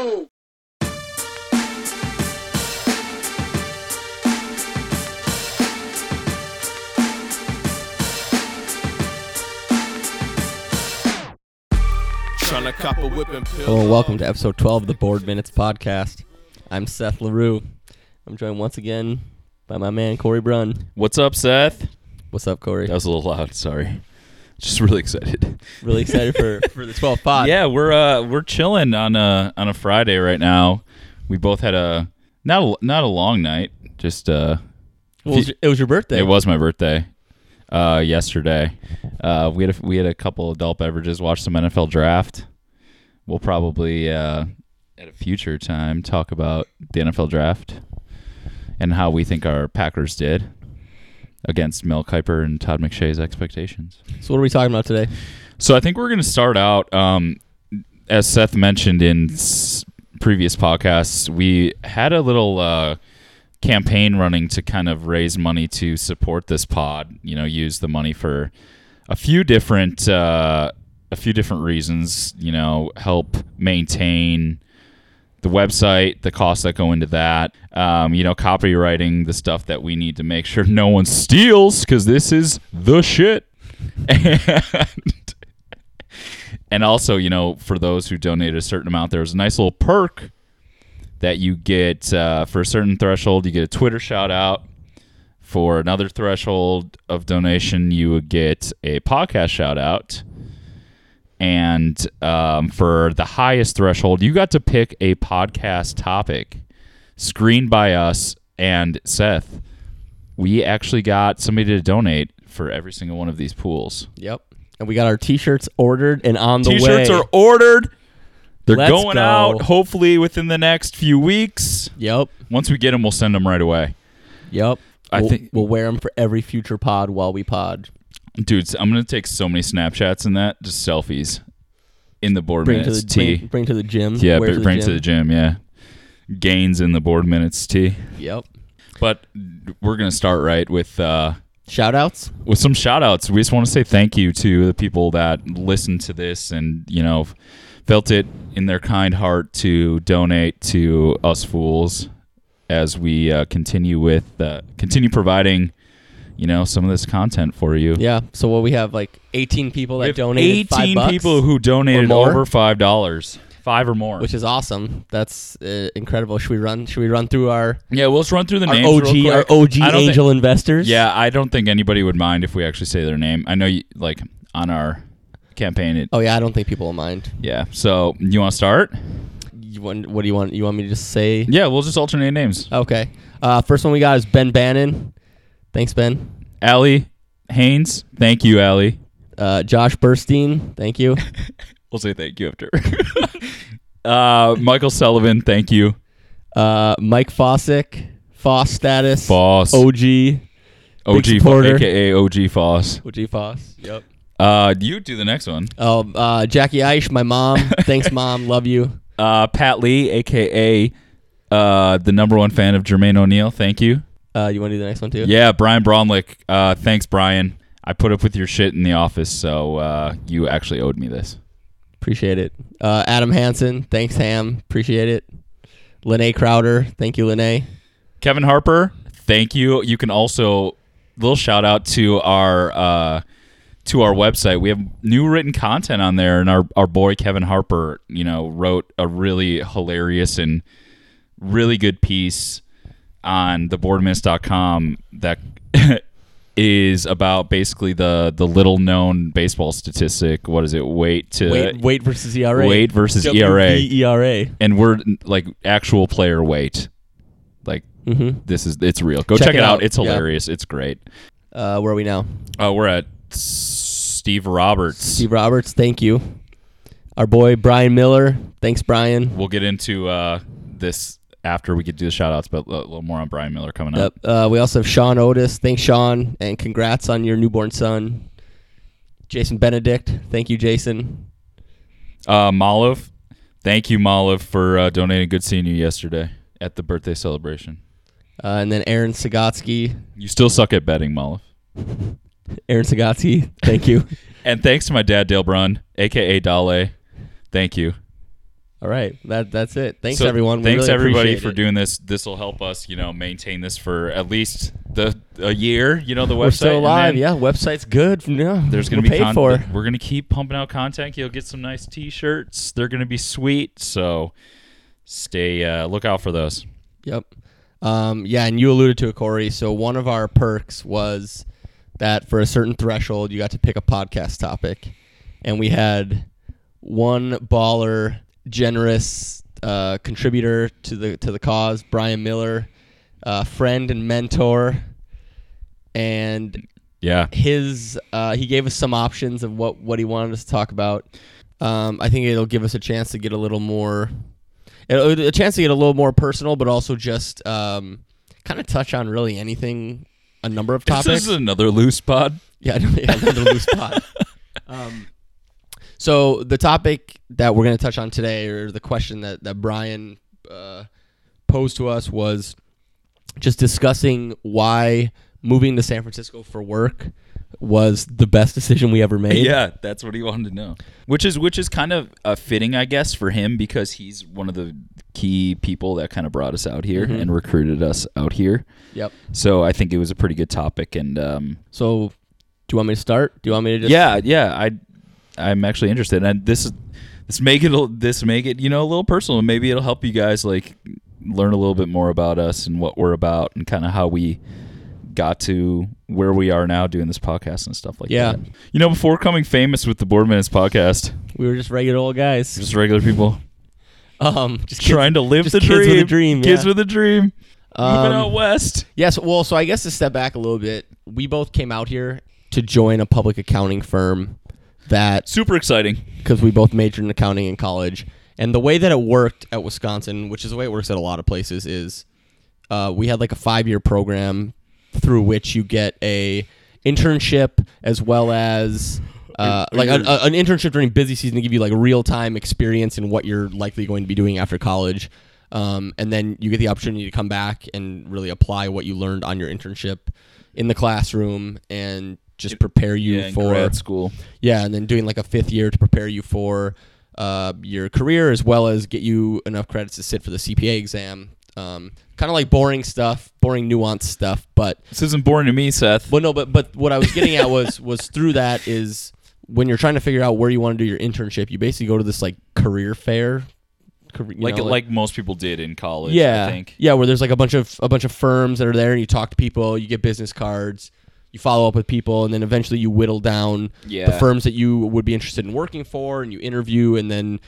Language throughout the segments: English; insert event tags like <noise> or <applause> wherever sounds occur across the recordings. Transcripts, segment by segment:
Show! Trying to cop a whipping pill. Hello and welcome to episode 12 of the Board Minutes Podcast. I'm Seth LaRue. I'm joined once again by my man Cory Brunn. What's up, Seth? What's up, Cory? That was a little loud. Sorry. Just really excited. Really excited for, <laughs> for the 12th pod. yeah, we're uh we're chilling on a on a Friday right now. We both had a not a, not a long night. Just uh, Well, it, was, it was your birthday. it was my birthday. Uh, yesterday. Uh, we had a, we had a couple of adult beverages. Watched some NFL draft. We'll probably uh at a future time talk about the NFL draft and how we think our Packers did against Mel Kiper and Todd McShay's expectations. So, what are we talking about today? So I think we're going to start out, um, as Seth mentioned in s- previous podcasts, we had a little uh, campaign running to kind of raise money to support this pod. You know, use the money for a few different uh, a few different reasons. You know, help maintain the website, the costs that go into that, um, you know, copywriting the stuff that we need to make sure no one steals because this is the shit. <laughs> And, and also, you know, for those who donate a certain amount, there's a nice little perk that you get uh, for a certain threshold. You get a Twitter shout out. For another threshold of donation, you would get a podcast shout out. And um, for the highest threshold, you got to pick a podcast topic screened by us and Seth. We actually got somebody to donate for every single one of these pools. Yep. And we got our t shirts ordered and on the way. T-shirts are ordered. They're Let's going go. out hopefully within the next few weeks. Yep. Once we get them, we'll send them right away. Yep. I we'll, think- we'll wear them for every future pod while we pod. Dudes, I'm gonna take so many Snapchats in that, just selfies in the board Bring to minutes the tee. bring, bring to the gym. yeah, wear br- bring to the gym. Yeah, gains in the board minutes tee. Yep. But we're gonna start right with uh, Shout outs. with some shout outs. We just want to say thank you to the people that listened to this and, you know, felt it in their kind heart to donate to us fools as we uh, continue with uh, continue providing, you know, some of this content for you. Yeah. So, what we have like 18 people that donated five 18 bucks, people who donated over five dollars, five or more. which is awesome. That's uh, incredible. Should we run? Should we run through our yeah, we'll just run through the our names. OG our. OG I don't thi- angel investors? Yeah, I don't think anybody would mind if we actually say their name. I know, you, like on our campaign, it. Oh yeah, I don't think people will mind. Yeah. So you want to start? You want? What do you want? You want me to just say? Yeah, we'll just alternate names. Okay. Uh, first one we got is Ben Bannon. Thanks, Ben. Allie Haynes. Thank you, Allie. Uh, Josh Burstein. Thank you. <laughs> We'll say thank you after. <laughs> uh, Michael Sullivan. Thank you. Uh, Mike Fossick. Foss status. Foss. OG. OG, Fo- supporter. aka OG Foss. OG Foss. Yep. Uh, you do the next one. Oh, uh, Jackie Aish, my mom. <laughs> Thanks, mom. Love you. Uh, Pat Lee, aka uh, the number one fan of Jermaine O'Neal. Thank you. Uh, you want to do the next one too? Yeah, Brian Bromlick. Uh, thanks, Brian. I put up with your shit in the office, so uh, you actually owed me this. Appreciate it. Uh, Adam Hansen. Thanks, Ham. Appreciate it. Lene Crowder. Thank you, Lene. Kevin Harper, thank you. You can also little shout out to our uh, to our website. We have new written content on there, and our our boy Kevin Harper, you know, wrote a really hilarious and really good piece on theboardmints.com that <laughs> is about basically the the little known baseball statistic. What is it? Weight to Wait, wait versus ERA. weight versus ERA, WVERA. and we're like actual player weight. Like Mm-hmm. this is it's real. Go Check check, it out. out. It's Yeah. hilarious. It's great. Uh, where are we now? Uh, we're at Steve Roberts. Steve Roberts. Thank you. Our boy Brian Miller. Thanks, Brian. We'll get into uh, this after we get to the shout outs, but a little more on Brian Miller coming up. Yep. Uh, we also have Sean Otis. Thanks, Sean, and congrats on your newborn son. Jason Benedict. Thank you, Jason. Uh, Maliv, thank you, Maliv, for uh, donating. Good seeing you yesterday at the birthday celebration. Uh, and then Aaron Sagatsky. You still suck at betting, Maliv. <laughs> Aaron Sagatsky. Thank you. <laughs> And thanks to my dad, Dale Brunn, aka Dale. Thank you. All right, that that's it. Thanks So everyone. We Thanks really everybody for it. doing this. This will help us, you know, maintain this for at least the a year. You know, the website. We're still alive. Yeah, website's good. Yeah, There's gonna be paid con- for. We're gonna keep pumping out content. You'll get some nice T-shirts. They're gonna be sweet. So stay. Uh, look out for those. Yep. Um, yeah, and you alluded to it, Cory. So one of our perks was that for a certain threshold, you got to pick a podcast topic, and we had one baller, generous uh, contributor to the to the cause, Brian Miller, uh, friend and mentor, and Yeah. his uh, he gave us some options of what what he wanted us to talk about. Um, I think it'll give us a chance to get a little more, a chance to get a little more personal, but also just um, kind of touch on really anything, a number of topics. This is another loose pod. Yeah, yeah another loose pot. <laughs> Um, so the topic that we're going to touch on today, or the question that that Brian uh, posed to us, was just discussing why moving to San Francisco for work was the best decision we ever made. Yeah, that's what he wanted to know. Which is which is kind of uh, fitting, I guess, for him because he's one of the key people that kind of brought us out here Mhm. and recruited us out here. Yep. So I think it was a pretty good topic, and um, So, do you want me to start? Do you want me to just? yeah, yeah, I I'm actually interested, and this is this make it a- this make it you know a little personal, and maybe it'll help you guys like learn a little bit more about us and what we're about, and kind of how we got to where we are now doing this podcast and stuff like Yeah. that. You know, before coming famous with the Board Minutes podcast, We were just regular old guys. just regular people Um, just kids- trying to live the kids dream. with a dream, Kids yeah. with a dream. Um, Moving out west. Yes. Well, so I guess to step back a little bit, we both came out here to join a public accounting firm that Super exciting. because we both majored in accounting in college. And the way that it worked at Wisconsin, which is the way it works at a lot of places, is uh, we had like a five year program through which you get a internship as well as uh, like an, a- an internship during busy season to give you like real time experience in what you're likely going to be doing after college. Um, and then you get the opportunity to come back and really apply what you learned on your internship in the classroom and just prepare you Yeah, for grad school. yeah, and then doing like a fifth year to prepare you for uh, your career as well as get you enough credits to sit for the CPA exam. Um, kind of like boring stuff, boring nuanced stuff, but This isn't boring to me, Seth. well, no, but but what I was getting at was <laughs> was through that is when you're trying to figure out where you want to do your internship, you basically go to this like career fair, career, like know, like most people did in college. yeah, I think. yeah, where there's like a bunch of a bunch of firms that are there, and you talk to people, you get business cards, you follow up with people, and then eventually you whittle down Yeah. the firms that you would be interested in working for, and you interview, and then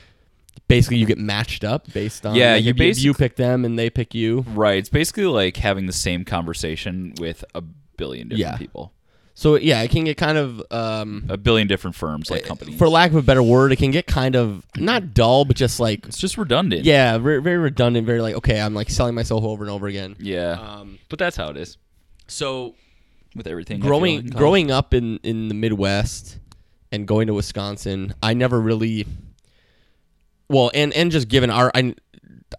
basically you get matched up based on Yeah, like, you if if you pick them and they pick you. Right. It's basically like having the same conversation with a billion different Yeah. people. So yeah, it can get kind of um, A billion different firms, like companies. for lack of a better word, it can get kind of not dull, but just like it's just redundant. yeah, very, very redundant, very like okay, I'm like selling myself over and over again. Yeah. Um, but that's how it is so with everything. Growing like growing up in in the Midwest and going to Wisconsin, I never really well, and and just given our I,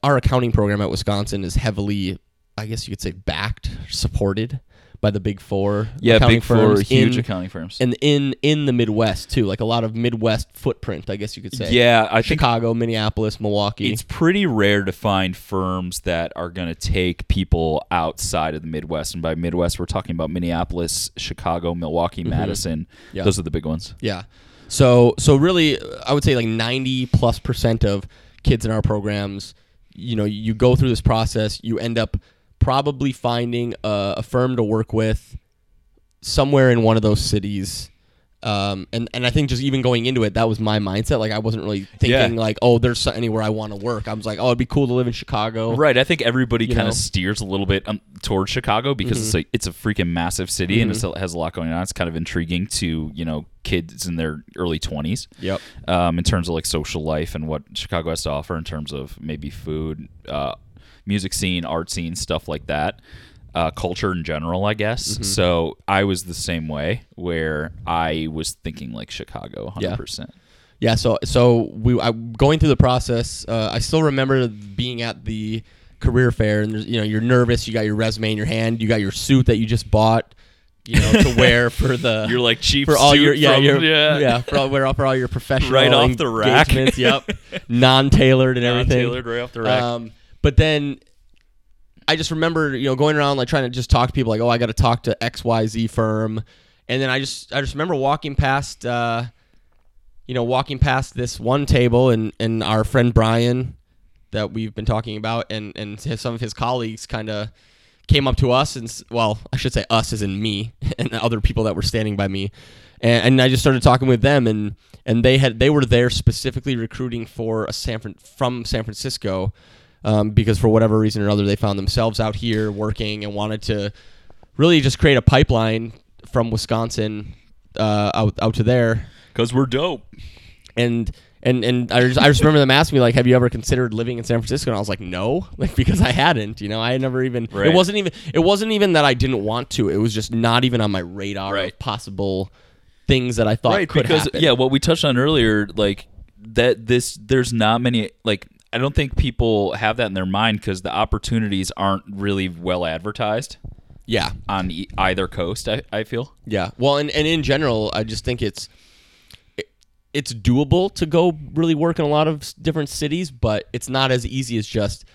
our accounting program at Wisconsin is heavily, I guess you could say, backed, supported by the big four. Yeah, accounting big four firms huge in, accounting firms. and in in the Midwest too, like a lot of Midwest footprint, I guess you could say. yeah, I think Chicago, Minneapolis, Milwaukee. it's pretty rare to find firms that are going to take people outside of the Midwest. And by Midwest, we're talking about Minneapolis, Chicago, Milwaukee, Madison. Mm-hmm. Yeah. Those are the big ones. Yeah. So so really, I would say like ninety plus percent of kids in our programs, you know, you go through this process, you end up probably finding a, a firm to work with somewhere in one of those cities. Um, and, and I think just even going into it, that was my mindset. Like I wasn't really thinking Yeah. like, oh, there's anywhere I want to work. I was like, oh, it'd be cool to live in Chicago. Right. I think everybody You kind know? of steers a little bit um, towards Chicago because it's like it's a freaking massive city and it has a lot going on. It's kind of intriguing to you know kids in their early twenties Yep. um, in terms of like social life and what Chicago has to offer in terms of maybe food, uh, music scene, art scene, stuff like that. Uh, culture in general, I guess. Mm-hmm. So I was the same way, where I was thinking like Chicago, hundred Yeah. percent. Yeah, so so we I, going through the process. Uh, I still remember being at the career fair, and there's, you know you're nervous. You got your resume in your hand. You got your suit that you just bought. you know, to wear <laughs> for the You're like cheap for all your yeah from- your, yeah yeah for all, wear for all your professional <laughs> Right off the rack. yep, <laughs> non-tailored and everything. tailored right off the rack. Um, but then I just remember, you know, going around like trying to just talk to people, like, oh, I got to talk to X Y Z firm, and then I just I just remember walking past, uh, you know, walking past this one table, and and our friend Brian that we've been talking about, and and some of his colleagues kind of came up to us and well i should say us as in me <laughs> and other people that were standing by me. And, and i just started talking with them and and they had they were there specifically recruiting for a san from san francisco um, because for whatever reason or other they found themselves out here working and wanted to really just create a pipeline from wisconsin uh, out, out to there Cause we're dope. and and and I just, I just remember them asking me like, "Have you ever considered living in San Francisco?" And I was like, "No," <laughs> like because I hadn't. You know, I had never even. Right. It wasn't even. It wasn't even that I didn't want to. It was just not even on my radar Right. of possible things that I thought right could because happen. yeah what we touched on earlier like that this there's not many like i don't think people have that in their mind because the opportunities aren't really well advertised yeah, on e- either coast I, I feel yeah. Well, and and in general, I just think it's. it- It's doable to go really work in a lot of different cities, but it's not as easy as just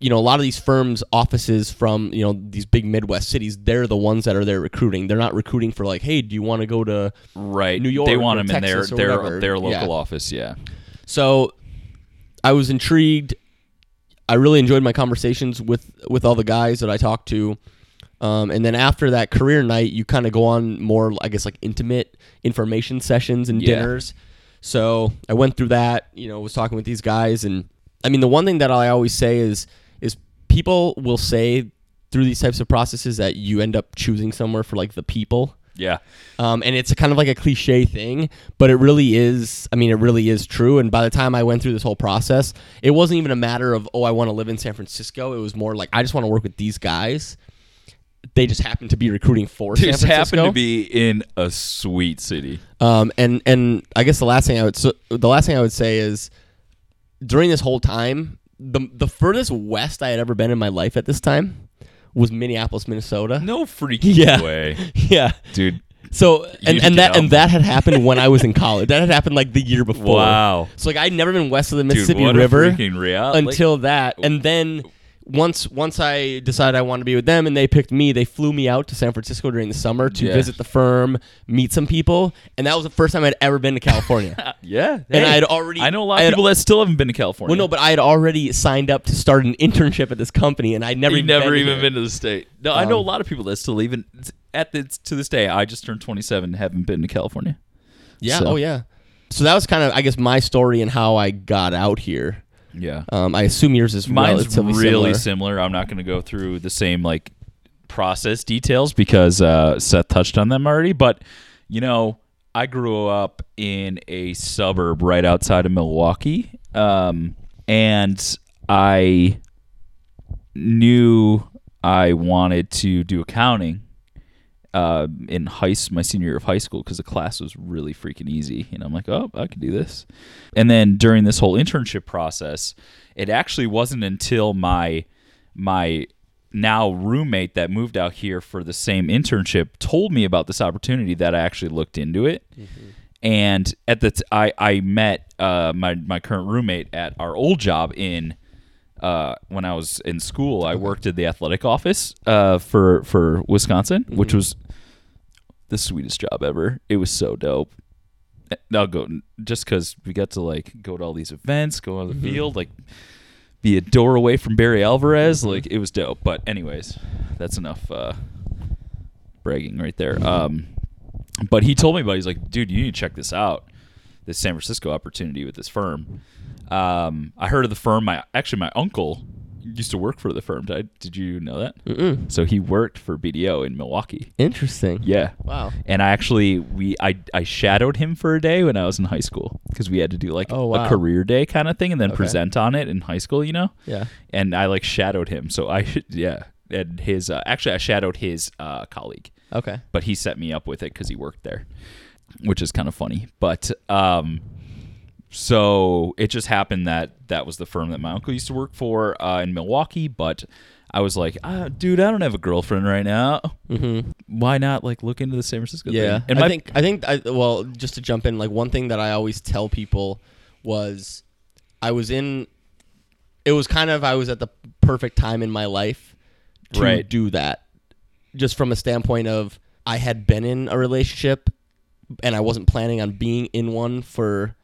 you know, a lot of these firms' offices from you know these big Midwest cities, they're the ones that are there recruiting. They're not recruiting for like, hey, do you want to go to? right New york they want or them in their their their local Yeah. office yeah So, I was intrigued. I really enjoyed my conversations with with all the guys that I talked to. Um, and then after that career night, you kind of go on more, I guess, like intimate information sessions and Yeah. dinners. So I went through that. You know, was talking with these guys, and I mean, the one thing that I always say is is people will say through these types of processes that you end up choosing somewhere for like the people. Yeah Um, and it's kind of like a cliche thing, but it really is. I mean, it really is true. And by the time I went through this whole process, it wasn't even a matter of, oh, I want to live in San Francisco. It was more like, I just want to work with these guys. They just happen to be recruiting for San just Francisco. happen to be in a sweet city Um, and and I guess the last thing I would so the last thing I would say is during this whole time, the the furthest west I had ever been in my life at this time was Minneapolis, Minnesota. no freaking <laughs> Yeah. way <laughs> Yeah. dude So and, and that and that had <laughs> happened when I was in college. That had happened like the year before. wow So like I'd never been west of the Mississippi what River a freaking reality until that, and then once once I decided I wanted to be with them, and they picked me, they flew me out to San Francisco during the summer to Yeah. visit the firm, meet some people, and that was the first time I'd ever been to California. <laughs> yeah and I had already i know a lot I of had- people that still haven't been to california Well, no, but I had already signed up to start an internship at this company, and I'd never You've even never been even here. been to the state. No, I know a Um, lot of people that still even at this to this day. I just turned 27, haven't been to California. Yeah. So- Oh yeah. So that was kind of, I guess, my story and how I got out here. Yeah, Um, I assume yours is mine's really similar. similar. I'm not going to go through the same like process details because uh, Seth touched on them already. But you know, I grew up in a suburb right outside of Milwaukee, um, and I knew I wanted to do accounting uh, in high my senior year of high school because the class was really freaking easy, and I'm like, oh, I can do this. And then during this whole internship process, it actually wasn't until my my now roommate that moved out here for the same internship told me about this opportunity that I actually looked into it. And at the t- I I met uh, my my current roommate at our old job in uh, when I was in school. I worked at the athletic office uh, for for Wisconsin, which was the sweetest job ever. It was so dope. Eh, I'll go just because we got to like go to all these events, go on the field, like be a door away from Barry Alvarez. Like it was dope. But anyways, that's enough uh, bragging right there. Um, but he told me about. it. He's like, dude, you need to check this out. This San Francisco opportunity with this firm. Um, I heard of the firm. My actually, my uncle used to work for the firm. Did, did you know that? Mm-mm. So he worked for BDO in Milwaukee. Interesting. Yeah. Wow. And I actually we I I shadowed him for a day when I was in high school because we had to do like Oh, wow. a career day kind of thing and then Okay. present on it in high school, you know. Yeah. And I like shadowed him, so I <laughs> yeah. And his uh, actually I shadowed his uh, colleague, Okay. but he set me up with it because he worked there, which is kind of funny. But um, so it just happened that that was the firm that my uncle used to work for uh, in Milwaukee. But I was like, ah, dude, I don't have a girlfriend right now. Mm-hmm. Why not like look into the San Francisco Yeah, thing? And I my, think I think I well, just to jump in, like one thing that I always tell people was I was in. It was kind of I was at the perfect time in my life to Right. do that, just from a standpoint of I had been in a relationship, and I wasn't planning on being in one for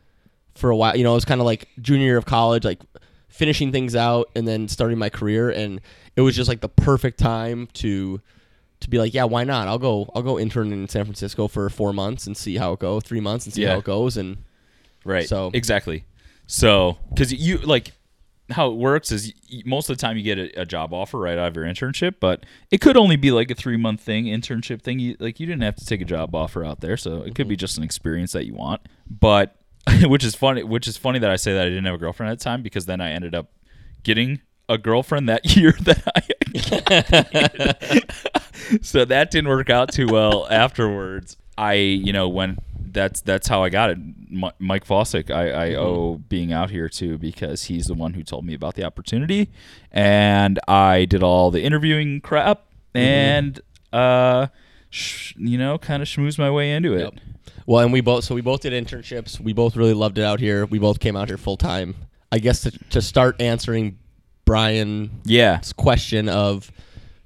for a while. You know, it was kind of like junior year of college, like finishing things out and then starting my career, and it was just like the perfect time to to be like, yeah, why not? I'll go. I'll go intern in San Francisco for four months and see how it goes. Three months and see Yeah. how it goes. And Right. So- exactly. So because you like how it works is most of the time you get a, a job offer right out of your internship, but it could only be like a three month thing, internship thing. You, like you didn't have to take a job offer out there, so it could be mm-hmm. just an experience that you want. But <laughs> which is funny, which is funny that I say that I didn't have a girlfriend at the time because then I ended up getting a girlfriend that <laughs> year that I <laughs> so that didn't work out too well afterwards. I, you know, when that's that's how I got it. Mi- Mike Fossick, I, I owe being out here too because he's the one who told me about the opportunity, and I did all the interviewing crap and uh, sh- you know, kind of schmoozed my way into it. Yep. Well, and we both so we both did internships. We both really loved it out here. We both came out here full time. I guess to to start answering Brian's Yeah, question of,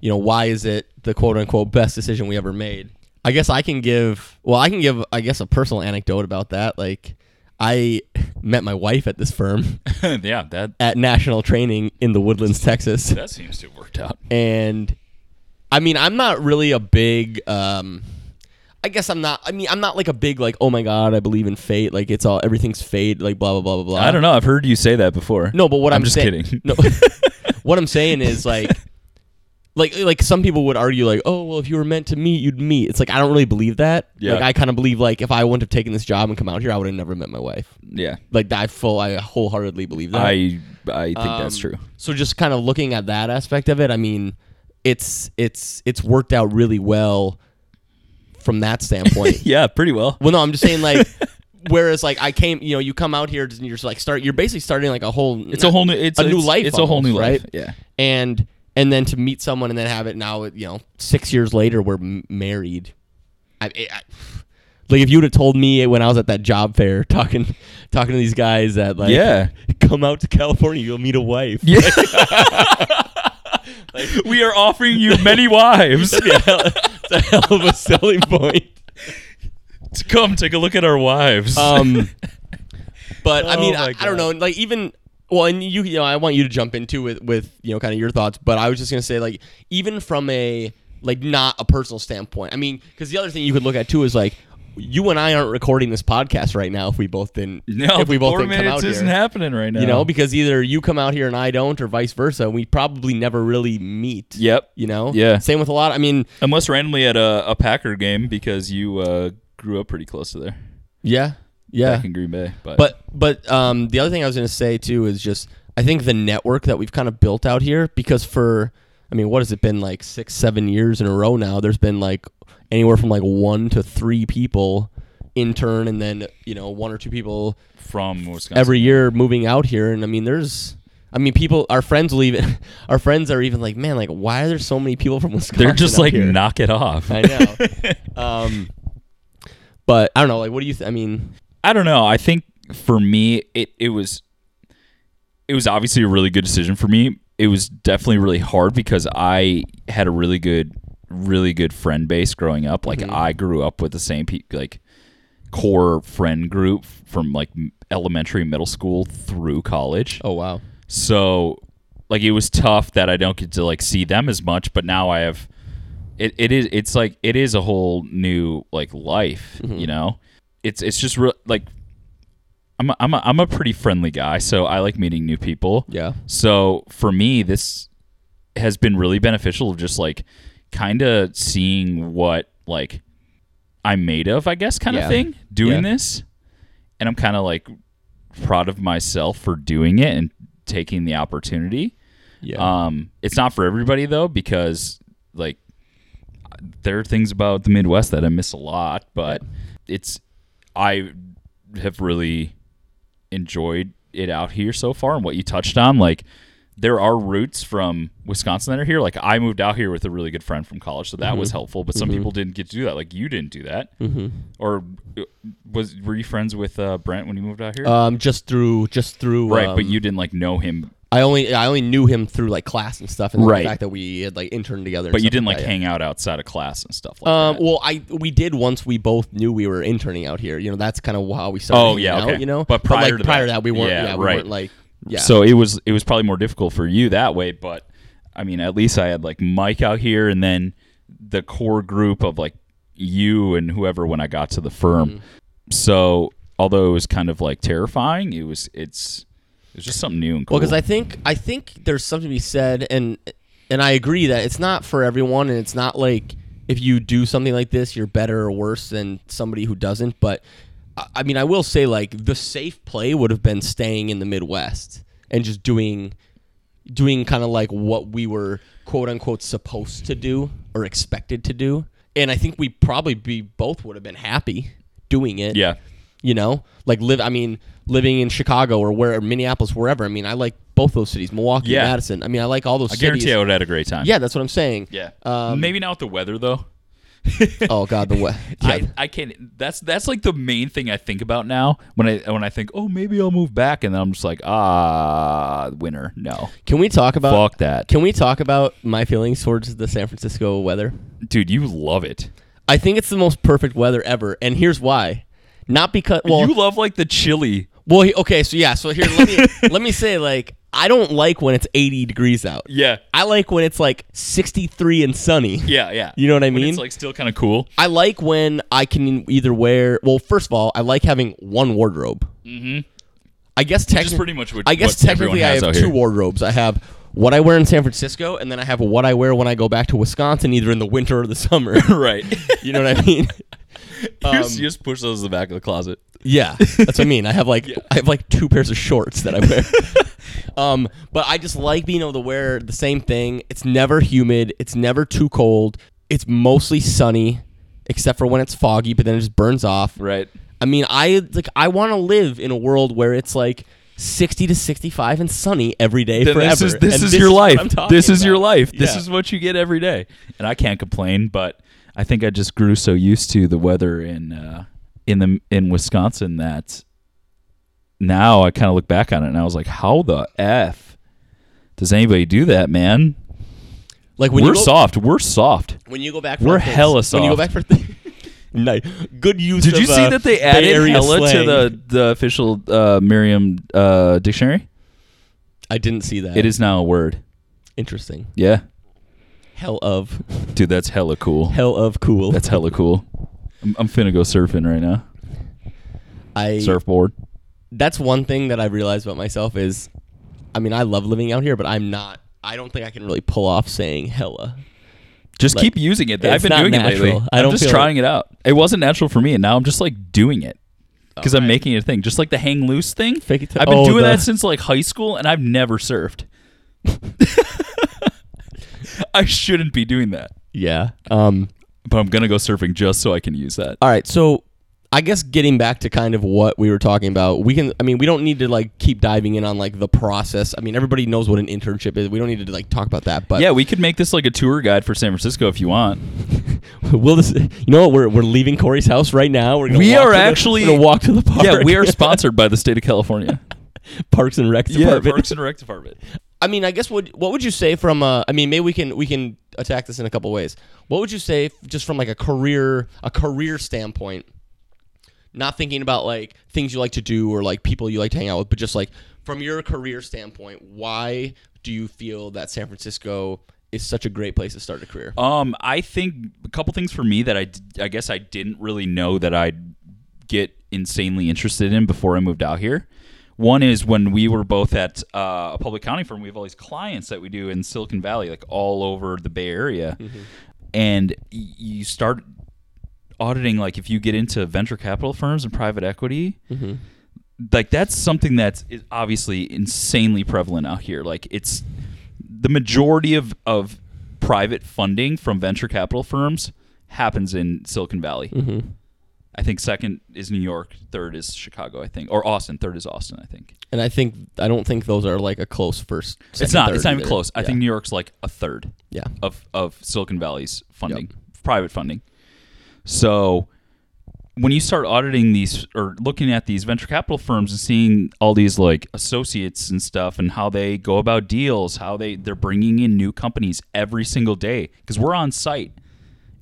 you know, why is it the quote unquote best decision we ever made? I guess I can give well, I can give I guess a personal anecdote about that. Like I met my wife at this firm <laughs> yeah, that at national training in the Woodlands, Texas. that seems to have worked out. And I mean, I'm not really a big um I guess I'm not I mean, I'm not like a big like, oh my god, I believe in fate, like it's all everything's fate, like blah blah blah blah blah. I don't know. I've heard you say that before. No, but what I'm, I'm just say- kidding. <laughs> No, <laughs> what I'm saying is like, like, like some people would argue like, oh, well, if you were meant to meet, you'd meet. It's like I don't really believe that. Yeah. Like I kind of believe like if I wouldn't have taken this job and come out here, I would have never met my wife. Yeah, Like I full, I wholeheartedly believe that. I I think that's Um, true. So just kind of looking at that aspect of it, I mean, it's it's it's worked out really well from that standpoint. <laughs> Yeah, pretty well. Well, no, I'm just saying like. <laughs> Whereas, like, I came, you know, you come out here and you're just like start. You're basically starting like a whole. It's a whole new. It's a new it's- life It's a whole new almost, life. right? Yeah. and and then to meet someone and then have it now you know six years later we're m- married I, I, like if you would have told me when i was at that job fair <laughs> talking talking to these guys that like Yeah. come out to california you'll meet a wife Yeah. <laughs> we are offering you many wives. <laughs> It's a hell of a selling point. To come take a look at our wives. um <laughs> but i Oh mean my I, I don't know like even well and you you know i want you to jump into it with you know kind of your thoughts but i was just gonna say like even from a like not a personal standpoint i mean because the other thing you could look at too is like you and i aren't recording this podcast right now if we both didn't no, if we both didn't come out isn't here happening right now. you know because either you come out here and i don't or vice versa we probably never really meet Yep. you know Yeah. same with a lot i mean Unless randomly at a, a Packer game because you uh, grew up pretty close to there. yeah yeah Back in Green Bay. But, But but um, the other thing I was going to say too is just I think the network that we've kind of built out here because for I mean what has it been like six seven years in a row now? There's been like anywhere from like one to three people intern and then you know one or two people from Wisconsin. every year moving out here and I mean there's I mean people our friends will even <laughs> our friends are even like man like why are there so many people from <laughs> Wisconsin? They're just like, here? knock it off. I know. <laughs> um, but I don't know. Like, what do you? Th- I mean, I don't know. I think for me, it it was it was obviously a really good decision for me. It was definitely really hard because I had a really good, really good friend base growing up. Like Mhm. I grew up with the same pe- like core friend group from like elementary, middle school through college. oh wow. So like it was tough that I don't get to like see them as much, but now I have it, it is it's like it is a whole new like life, Mhm. you know? It's it's just real like I'm a, I'm a, I'm a pretty friendly guy, so I like meeting new people. Yeah. So for me this has been really beneficial of just like kind of seeing what like I'm made of, I guess kind Yeah. of thing, doing Yeah. this. And I'm kind of like proud of myself for doing it and taking the opportunity. Yeah. Um, it's not for everybody though because like there are things about the Midwest that I miss a lot, but it's I have really enjoyed it out here so far and what you touched on like there are roots from Wisconsin that are here. Like I moved out here with a really good friend from college so that was helpful but some people didn't get to do that. Like you didn't do that. Mm-hmm. or uh, was were you friends with uh, Brent when you moved out here? Um, just through, just through. right but um, you didn't like know him I only, I only knew him through like class and stuff, and Right. the fact that we had like interned together. but you didn't like that, hang out outside of class and stuff like Um, that well, I we did once we both knew we were interning out here. You know, that's kind of how we started. Oh, hanging yeah, out, okay. You know, But prior like, to prior that- that, we weren't. yeah, Yeah, we right. weren't like. Yeah. So it was it was probably more difficult for you that way, but I mean, at least I had like Mike out here, and then the core group of like you and whoever when I got to the firm. Mm-hmm. So although it was kind of like terrifying, it was it's it was just something new and cool. Well, because I think I think there's something to be said, and and I agree that it's not for everyone, and it's not like if you do something like this, you're better or worse than somebody who doesn't. But I- I mean, I will say like the safe play would have been staying in the Midwest and just doing doing kind of like what we were quote unquote supposed to do or expected to do. And I think we probably be both would have been happy doing it yeah, you know like live i mean living in chicago or where minneapolis wherever i mean i like both those cities milwaukee Yeah. madison i mean i like all those I cities guarantee I would have had a great time. yeah that's what i'm saying yeah. um, Maybe not with the weather though. <laughs> oh god the way <laughs> yeah. I, I can't. That's that's like the main thing I think about now when I when I think, oh, maybe I'll move back, and then I'm just like, ah, winter. No, can we talk about fuck that, can we talk about my feelings towards the san francisco weather dude. You love it. i think it's the most perfect weather ever and here's why not because well you love like the chilly. well he- okay so yeah so here let me <laughs> let me say like i don't like when it's 80 degrees out Yeah, i like when it's like 63 and sunny yeah, yeah. you know what i When mean it's like still kind of cool. I like when I can either wear. Well, first of all, I like having one wardrobe. Mm-hmm. I guess technically, pretty much what I guess technically, I have two here. wardrobes. I have what I wear in San Francisco, and then I have what I wear when I go back to Wisconsin, either in the winter or the summer. <laughs> right. <laughs> you know what I mean? <laughs> you, Um, just, you just push those in the back of the closet. Yeah, that's what I mean. I have like <laughs> I have like two pairs of shorts that I wear. <laughs> um, but I just like being able to wear the same thing. It's never humid. It's never too cold. It's mostly sunny, except for when it's foggy. But then it just burns off. Right. I mean, I like I want to live in a world where it's like 60 to 65 and sunny every day Then forever. this is this is your what life. This is your life. This Yeah. is what you get every day, and I can't complain. But I think I just grew so used to the weather in uh, in the in Wisconsin that now I kind of look back on it and I was like, how the f does anybody do that, man? like when We're go, soft. We're soft. when you go back. For We're things- hella When you go back for th- <laughs> nice, good use. Did you see uh, that they added hella to the the official uh, Merriam uh, dictionary? I didn't see that. It is now a word. interesting. Yeah, Hell of dude, that's hella cool. hell of cool. That's hella cool. I'm, I'm finna go surfing right now. I Surfboard. that's one thing that I've realized about myself is, I mean, I love living out here, but I'm not. I don't think I can really pull off saying hella. Just Like, keep using it. I've been doing it lately. I I'm don't just trying it out. It wasn't natural for me, and now I'm just like doing it because I'm making it a thing. Just like the hang loose thing. Fake it till- I've been oh, doing the- that since like high school, and I've never surfed. <laughs> <laughs> I shouldn't be doing that, Yeah. Um. but I'm gonna go surfing just so I can use that. All right, so I guess getting back to kind of what we were talking about, we can. I mean, we don't need to like keep diving in on like the process. I mean, everybody knows what an internship is. We don't need to like talk about that. But yeah, we could make this like a tour guide for San Francisco if you want. <laughs> we'll just. You know what? We're we're leaving Cory's house right now. We're gonna We are to the- actually- we're gonna walk to the park. Yeah, we are <laughs> sponsored by the state of California. Parks and Rec department. Parks and Rec Department. I mean, I guess what what would you say from? Uh, I mean, maybe we can we can attack this in a couple ways. What would you say just from like a career a career standpoint? Not thinking about like things you like to do or like people you like to hang out with, but just like from your career standpoint, why do you feel that San Francisco is such a great place to start a career? Um, I think a couple things for me that I I guess I didn't really know that I'd get insanely interested in before I moved out here. One is when we were both at uh, a public accounting firm. We have all these clients that we do in Silicon Valley, like all over the Bay Area, and y- you start auditing. Like if you get into venture capital firms and private equity, Mm-hmm. like that's something that's is obviously insanely prevalent out here. Like it's the majority of of private funding from venture capital firms happens in Silicon Valley. Mm-hmm. I think second is New York, third is Chicago, I think, or Austin. Third is Austin, I think. And I think I don't think those are like a close first. it's not. It's not even either. close. I Yeah. think New York's like a third Yeah. of of Silicon Valley's funding, private funding. So when you start auditing these or looking at these venture capital firms and seeing all these like associates and stuff and how they go about deals, how they they're bringing in new companies every single day because we're on site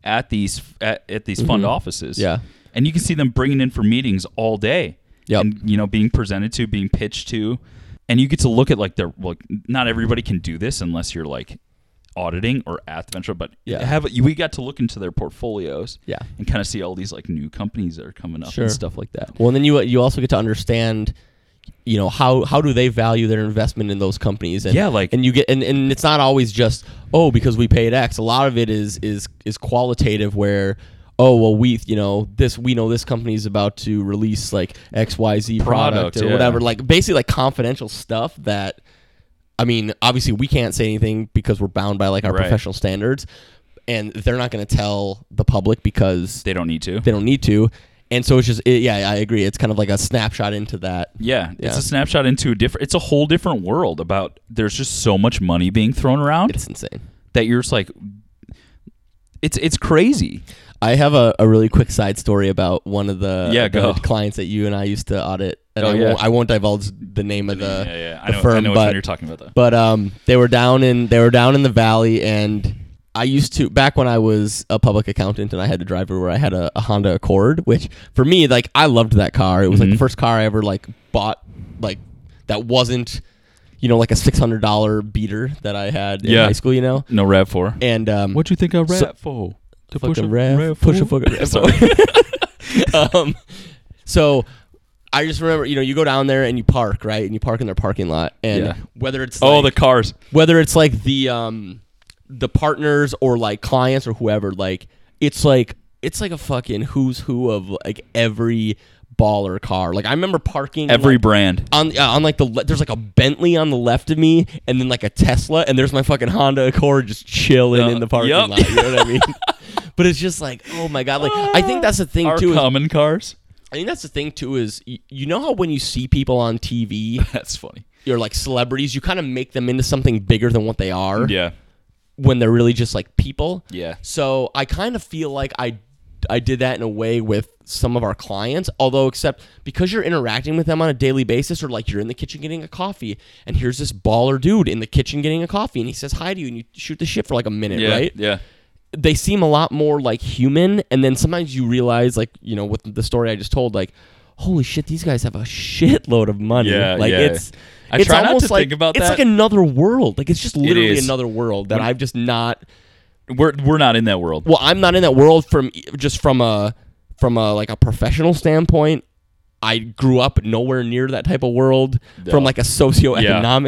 at these at, at these fund offices. Mm-hmm. Yeah. And you can see them bringing in for meetings all day. Yep. and you know being presented to, being pitched to, and you get to look at like their like not everybody can do this unless you're like auditing or at the venture, but Yeah. have we got to look into their portfolios Yeah. and kind of see all these like new companies that are coming up Sure. and stuff like that. Well, and then you you also get to understand, you know, how how do they value their investment in those companies? And, Yeah, like- and you get and, and it's not always just oh because we paid X. A lot of it is is is qualitative where. Oh well, we you know this we know this company is about to release like X Y Z product, Product, or yeah. whatever, like basically like confidential stuff that, I mean, obviously we can't say anything because we're bound by like our Right. professional standards, and they're not going to tell the public because They don't need to. they don't need to. And so it's just, it, yeah, I agree. It's kind of like a snapshot into that. Yeah, it's a snapshot into a different. It's a whole different world about. There's just so much money being thrown around It's insane. that you're just like, it's it's crazy. I have a, a really quick side story about one of the, Yeah, the clients that you and I used to audit. And Oh, I, yeah. won't, I won't divulge the name of the, yeah, yeah. I the know, firm, I know but, you're talking about though. but um, they were down in they were down in the valley, and I used to back when I was a public accountant and I had to drive everywhere. I had a, a Honda Accord, which for me, like I loved that car. It was like the Mhm. first car I ever like bought, like that wasn't, you know, like a six hundred dollar beater that I had in Yeah. high school. You know, No Rav Four. and um, what do you think I So- rap for? To fucking rev, push a fucking rev. Sorry. <laughs> um, so I just remember, you know, you go down there and you park, right? And you park in their parking lot, and Yeah. whether it's oh, the cars. whether it's like the um the partners or like clients or whoever, like it's like it's like a fucking who's who of like every baller car. Like I remember parking Every like, brand. on uh, on like the le- there's like a Bentley on the left of me, and then like a Tesla, and there's my fucking Honda Accord just chilling Uh, in the parking yup. lot. You know what I mean? <laughs> but it's just like, oh my god! Like I think that's the thing too. Is, common cars. I think that's the thing too. Is y- you know how when you see people on TV <laughs> That's funny. You're like celebrities, you kind of make them into something bigger than what they are Yeah. when they're really just like people. Yeah. So I kind of feel like I I did that in a way with some of our clients, although except because you're interacting with them on a daily basis or like you're in the kitchen getting a coffee and here's this baller dude in the kitchen getting a coffee and he says hi to you and you shoot the shit for like a minute, Yeah. right? Yeah. They seem a lot more like human and then sometimes you realize like, you know, with the story I just told like holy shit, these guys have a shitload of money. Yeah, like yeah. it's I it's try not to almost like, think about it's that. like another world. Like it's just literally is. another world that I've just not We're we're not in that world. well i'm not in that world from just from a from a like a professional standpoint i grew up nowhere near that type of world No. from like a socioeconomic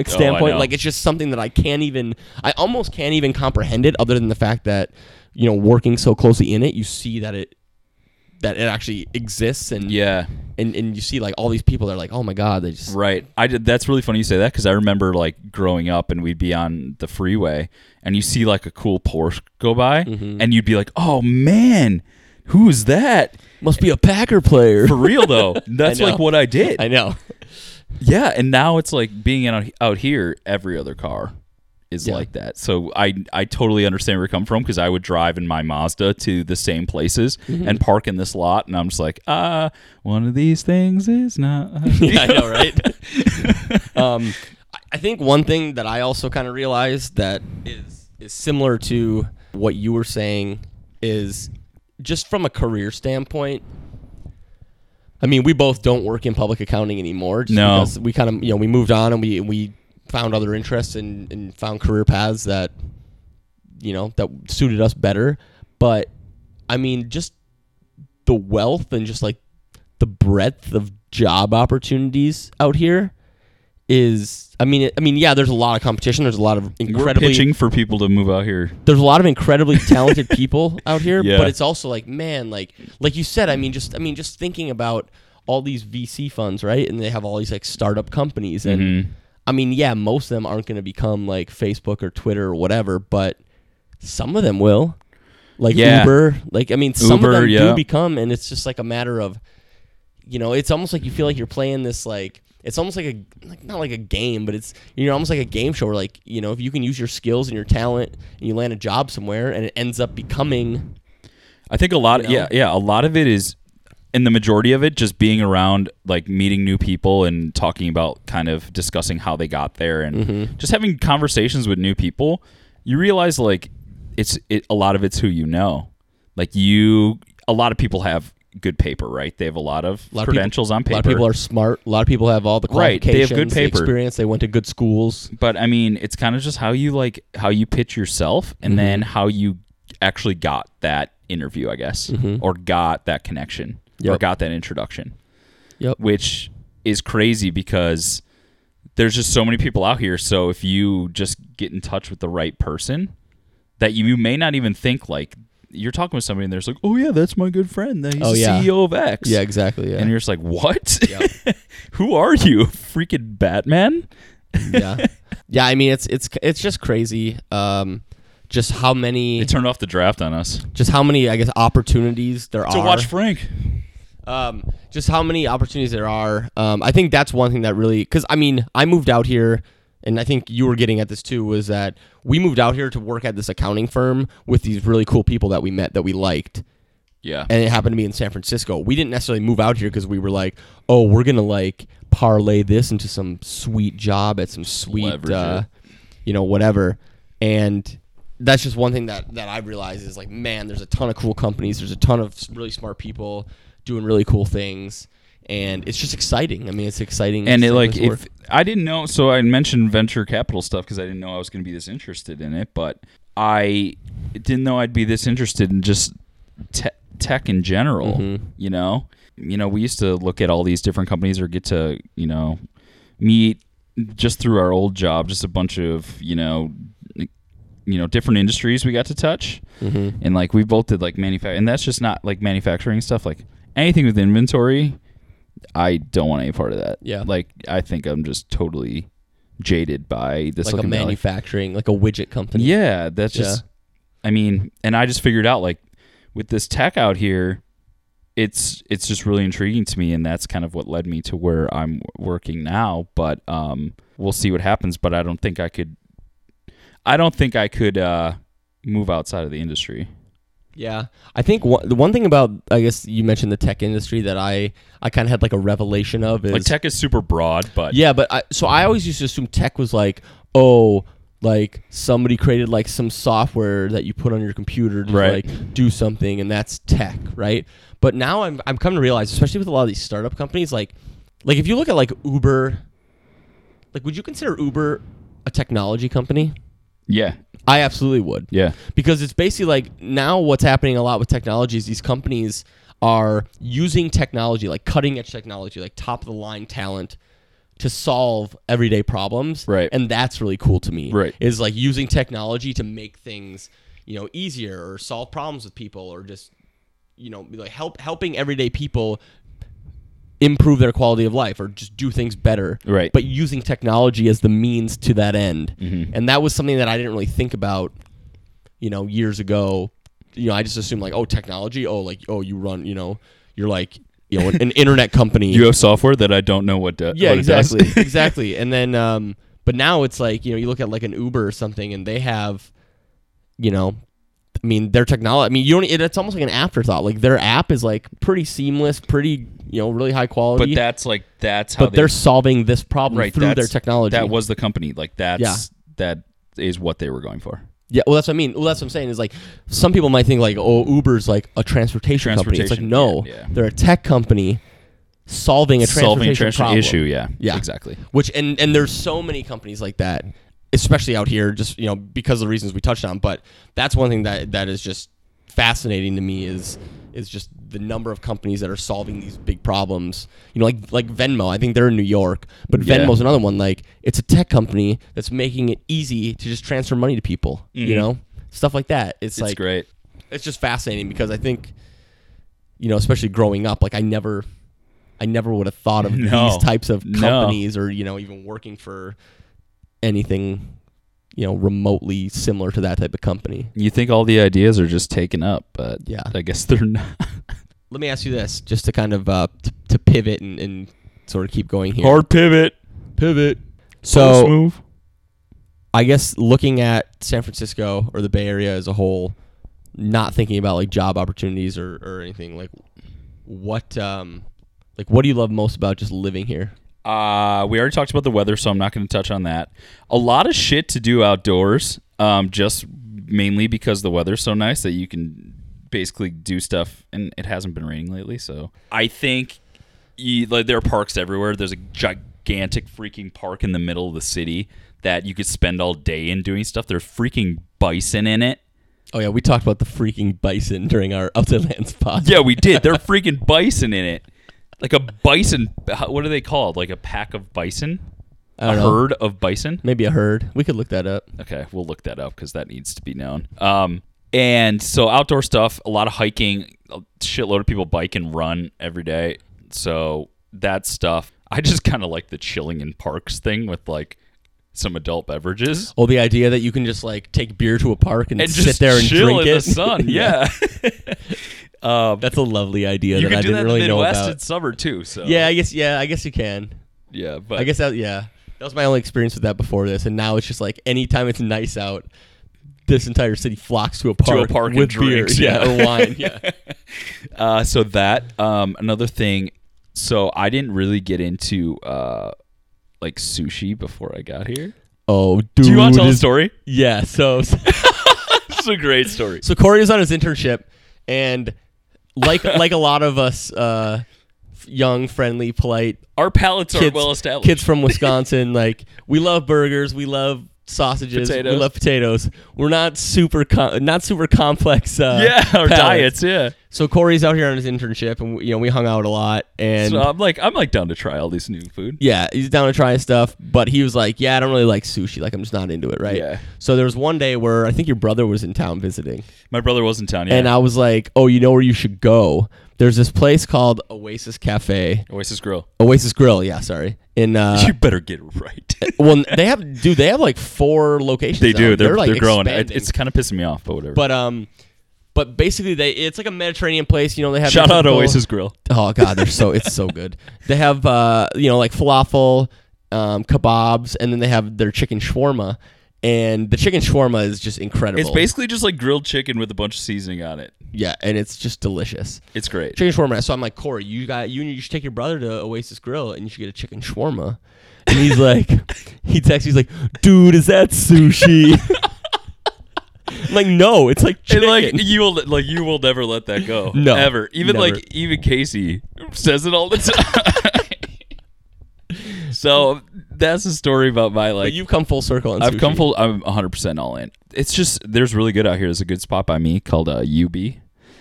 Yeah. Oh, standpoint know. like it's just something that i can't even i almost can't even comprehend it other than the fact that you know working so closely in it you see that it that it actually exists and Yeah. and, and you see like all these people that are like oh my god they just Right. I did. That's really funny you say that because I remember like growing up and we'd be on the freeway and you see like a cool Porsche go by Mhm. and you'd be like, oh man, who's that? must be a packer player For real though, <laughs> that's like what I did. i know yeah, and now it's like being out out here. Every other car is Yeah. like that. So I I totally understand where you come from because I would drive in my Mazda to the same places Mm-hmm. and park in this lot, and I'm just like, ah, one of these things is not. <laughs> yeah, I know, <laughs> right? um, I- think one thing that I also kind of realized that is is similar to what you were saying is just from a career standpoint. I mean, we both don't work in public accounting anymore. Just No. because we kind of you know we moved on and we we found other interests and, and found career paths that you know that suited us better. But I mean, just the wealth and just like the breadth of job opportunities out here is I mean I mean yeah there's a lot of competition there's a lot of We're incredibly pitching for people to move out here. there's a lot of incredibly <laughs> talented people out here Yeah. but it's also like man like like you said I mean just I mean just thinking about all these VC funds right and they have all these like startup companies and Mhm. I mean yeah most of them aren't going to become like Facebook or Twitter or whatever but some of them will like Yeah. Uber. Like I mean, some Uber, of them yeah. do become, and it's just like a matter of, you know, it's almost like you feel like you're playing this like. It's almost like a like not like a game, but it's you're almost like a game show where like you know if you can use your skills and your talent and you land a job somewhere and it ends up becoming I think a lot. You know? Yeah, yeah. A lot of it is, and the majority of it, just being around, like meeting new people and talking about, kind of discussing how they got there, and Mm-hmm. just having conversations with new people. You realize like it's it. A lot of it's who you know. Like you, a lot of people have good paper, right? They have a lot of a lot of people- credentials on paper. A lot of people are smart. A lot of people have all the Right, they have qualifications, good the paper. experience. They went to good schools. but I mean, it's kind of just how you like how you pitch yourself, and Mm-hmm. then how you actually got that interview, I guess, or got that connection, or Mm-hmm. Got that introduction. Yep. Which is crazy because there's just so many people out here. So if you just get in touch with the right person, that you, you may not even think like you're talking with somebody and there's like, oh yeah, that's my good friend. He's Oh, the yeah. CEO of X. Yeah, exactly. Yeah. And you're just like, what? Yep. <laughs> Who are you? Freaking Batman? yeah. <laughs> Yeah, I mean it's it's it's just crazy. Um just how many They turned off the draft on us. just how many I guess opportunities there To are. To watch Frank. Um just how many opportunities there are. Um I think that's one thing that really cuz I mean, I moved out here and I think you were getting at this too was that we moved out here to work at this accounting firm with these really cool people that we met that we liked. Yeah. and it happened to be in San Francisco. We didn't necessarily move out here because we were like, oh, we're gonna like parlay this into some sweet job at some sweet, uh, you know, whatever. And that's just one thing that that I realized is like, man, there's a ton of cool companies. There's a ton of really smart people doing really cool things, and it's just exciting. I mean, it's exciting. and it like if. I didn't know, so I mentioned venture capital stuff because I didn't know I was going to be this interested in it, but I didn't know I'd be this interested in just te- tech in general. Mhm. You know, you know, we used to look at all these different companies or get to you know meet just through our old job, just a bunch of you know. You know, different industries we got to touch, Mhm. and like we both did like manufacturing, and that's just not like manufacturing stuff. Like anything with inventory, I don't want any part of that. Yeah. Like I think I'm just totally jaded by this like a manufacturing, like a widget company. Yeah, that's just I mean, and I just figured out like with this tech out here, it's it's just really intriguing to me and that's kind of what led me to where I'm working now, but um we'll see what happens, but I don't think I could I don't think I could uh move outside of the industry. Yeah, I think one, the one thing about I guess you mentioned the tech industry that I I kind of had like a revelation of is Like tech is super broad, but yeah, but I, so I always used to assume tech was like oh like somebody created like some software that you put on your computer to Right. like do something and that's tech, right? But now I'm I'm coming to realize, especially with a lot of these startup companies, like like if you look at like Uber, like would you consider Uber a technology company? Yeah. I absolutely would Yeah. because it's basically like now what's happening a lot with technology is these companies are using technology like cutting edge technology like top of the line talent to solve everyday problems Right. and that's really cool to me Right. is like using technology to make things you know easier or solve problems with people or just you know like help helping everyday people improve their quality of life or just do things better. Right. but using technology as the means to that end. Mhm. and that was something that i didn't really think about you know years ago. You know i just assumed like oh technology? Oh like oh you run you know you're like you know an, an internet <laughs> company. You have software that I don't know what do- yeah what exactly. <laughs> Exactly. And then um but now it's like you know you look at like an uber or something and they have you know i mean their technology i mean you don't it, it's almost like an afterthought. Like their app is like pretty seamless pretty you know really high quality but that's like that's how but they they're solving this problem right through their technology That was the company. Like that's Yeah. that is what they were going for. Yeah, well, that's what I mean. Well, that's what I'm saying is like some people might think like, oh, Uber's like a transportation, company. It's like no, yeah, yeah. they're a tech company solving a Solving transportation transportation issue. Yeah. Yeah. Exactly. Which and and there's so many companies like that, especially out here, just you know because of the reasons we touched on. But that's one thing that that is just fascinating to me is is just the number of companies that are solving these big problems. You know, like like Venmo. I think they're in New York, but Yeah. Venmo's another one. Like it's a tech company that's making it easy to just transfer money to people. You Mhm. know, stuff like that. It's, It's like great. it's just fascinating because I think, you know, especially growing up, like I never, I never would have thought of <laughs> No. these types of No. companies or you know even working for anything, you know remotely similar to that type of company. You think all the ideas are just taken up, but Yeah. I guess they're not. <laughs> Let me ask you this, just to kind of uh, t- to pivot and, and sort of keep going here. Hard pivot. pivot. Post So move. I guess looking at San Francisco or the Bay Area as a whole, not thinking about like job opportunities or, or anything like what um like what do you love most about just living here? Uh, we already talked about the weather, so I'm not going to touch on that. A lot of shit to do outdoors, um, just mainly because the weather's so nice that you can basically do stuff, and it hasn't been raining lately. So I think you, like there are parks everywhere. There's a gigantic freaking park in the middle of the city that you could spend all day in doing stuff. There's freaking bison in it. Oh yeah, we talked about the freaking bison during our <laughs> Outside Lands pod. Yeah, we did. There are freaking bison in it. Like a bison. What are they called? Like a pack of bison? A know. herd of bison? Maybe a herd. We could look that up. Okay, we'll look that up because that needs to be known. Um, and so outdoor stuff, a lot of hiking, a shitload of people bike and run every day. So that stuff. I just <laughs> kind of like the chilling in parks thing with like some adult beverages Oh, the idea that you can just like take beer to a park and, and sit there and chill drink in it. the sun. <laughs> Yeah, <laughs> um, That's a lovely idea you that can I do didn't that really in the know Midwest about. in summer too. So Yeah, I guess yeah, I guess you can. yeah, but I guess that yeah. That was my only experience with that before this, and now it's just like anytime it's nice out, this entire city flocks to a park, to a park with drinks, beer, yeah, or wine. Yeah, <laughs> Uh, so that um, another thing. So I didn't really get into uh, like sushi before I got here. Oh, dude. Do you want to tell the is- story? Yeah. So <laughs> It's a great story. so Cory was on his internship, and like <laughs> like a lot of us, uh, f- young, friendly, polite Our palates are kids, well established. kids from <laughs> Wisconsin, like we love burgers, we love sausages, Potatoes. we love potatoes. We're not super com- not super complex. Uh, yeah, our palates. diets. Yeah. So Cory's out here on his internship, and you know we hung out a lot, and So I'm like, I'm like down to try all this new food. yeah, he's down to try stuff. But he was like, "Yeah, I don't really like sushi. Like, I'm just not into it, right?" Yeah. So there was one day where I think your brother was in town visiting, My brother was in town. Yeah. and I was like, "Oh, you know where you should go? There's this place called Oasis Cafe, Oasis Grill. Oasis Grill. Yeah, sorry. In uh, <laughs> you better get it right. <laughs> well, they have, dude, they have like four locations. they do. They're, they're, like growing. It, expanding. it's kind of pissing me off, but whatever. but um, but basically they it's like a Mediterranean place. You know, they have Shout out typical- Oasis Grill. Oh god, they're so it's so good. <laughs> They have uh, you know like falafel, um, kebabs, and then they have their chicken shawarma, and the chicken shawarma is just incredible. It's basically just like grilled chicken with a bunch of seasoning on it. yeah, and it's just delicious. It's great. Chicken shawarma. So I'm like Cory, you got you you should take your brother to Oasis Grill and you should get a chicken shawarma. And he's like, <laughs> he texts, he's like, dude, is that sushi? <laughs> <laughs> Like, no, it's like And like you will like you will never let that go. <laughs> No, ever. Even never. like even Casey says it all the <laughs> time. so that's the story about my but like. you've come full circle I've come full. I'm 100 percent all in. It's just there's really good out here. There's a good spot by me called uh, UB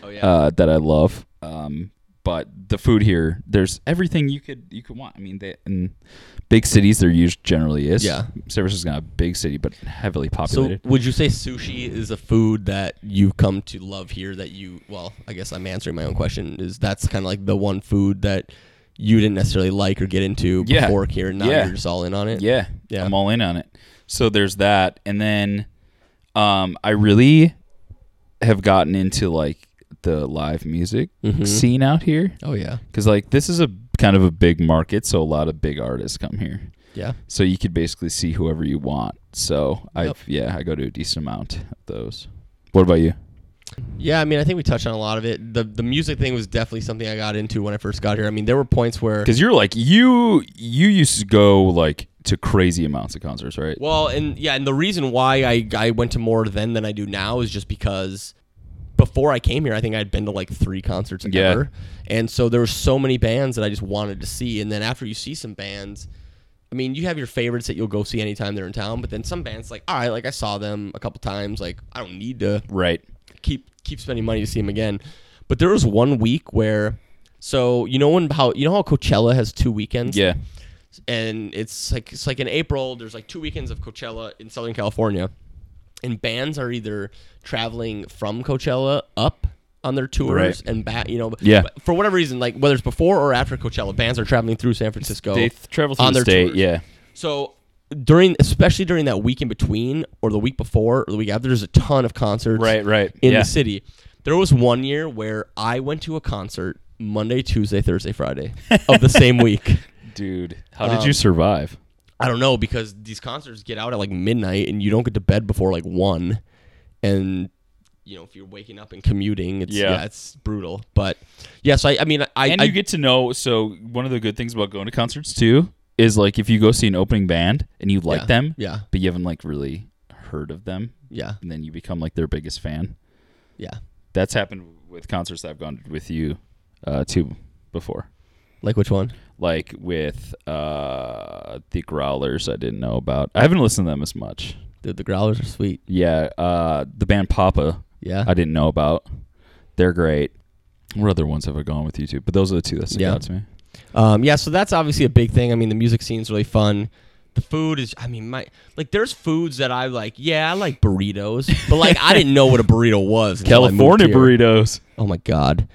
Oh yeah. uh, that I love. Um, but the food here, there's everything you could you could want. I mean, they, in big cities, there usually generally is. Yeah. San Francisco's not a big city, but heavily populated. So would you say sushi is a food that you've come to love here that you well, I guess I'm answering my own question is that's kind of like the one food that you didn't necessarily like or get into Yeah. before here and now Yeah. you're just all in on it. Yeah, Yeah. I'm all in on it. So there's that, and then um, I really have gotten into like the live music Mhm. scene out here Oh yeah. because like this is a kind of a big market, so a lot of big artists come here. Yeah. So you could basically see whoever you want. So I've yeah, I go to a decent amount of those. What about you? Yeah, I mean, I think we touched on a lot of it. The the music thing was definitely something I got into when I first got here. I mean, there were points where Because you're like you you used to go like to crazy amounts of concerts, right? Well, and yeah, and the reason why I, I went to more then than I do now is just because before I came here, I think I'd been to like three concerts Yeah. ever, and so there were so many bands that I just wanted to see. And then after you see some bands, I mean, you have your favorites that you'll go see anytime they're in town, but then some bands like, all right, like I saw them a couple times, like I don't need to Right. keep keep spending money to see them again. But there was one week where, so you know when how you know how Coachella has two weekends, Yeah. and it's like it's like in April. There's like two weekends of Coachella in Southern California, and bands are either traveling from Coachella up on their tours Right. and back. You know, Yeah. for whatever reason, like whether it's before or after Coachella, bands are traveling through San Francisco. They th- travel through on the their state. tours. Yeah. So during especially during that week in between or the week before or the week after there's a ton of concerts Right, right. in yeah. the city there was one year where i went to a concert monday tuesday thursday friday of the same <laughs> week Dude, how did Um, you survive? I don't know because these concerts get out at like midnight and you don't get to bed before like one and you know if you're waking up and commuting it's Yeah. yeah, it's brutal but yes I, I mean i and I, you get to know. So one of the good things about going to concerts too is like if you go see an opening band and you like yeah, them, yeah but you haven't like really heard of them, yeah and then you become like their biggest fan. yeah That's happened with concerts that I've gone with you uh, to before. like which one Like with uh, the Growlers, I didn't know about. I haven't listened to them as much. Dude, the growlers are sweet Yeah, uh, the band Papa, yeah I didn't know about. They're great. What other ones have I gone with you to? But those are the two that stick Yeah. out to me. Um, yeah, so that's obviously a big thing. I mean, the music scene's really fun. The food is, I mean, my like, there's foods that I like. Yeah, I like burritos, but like, I didn't know what a burrito was. until I moved California burritos. Oh my god,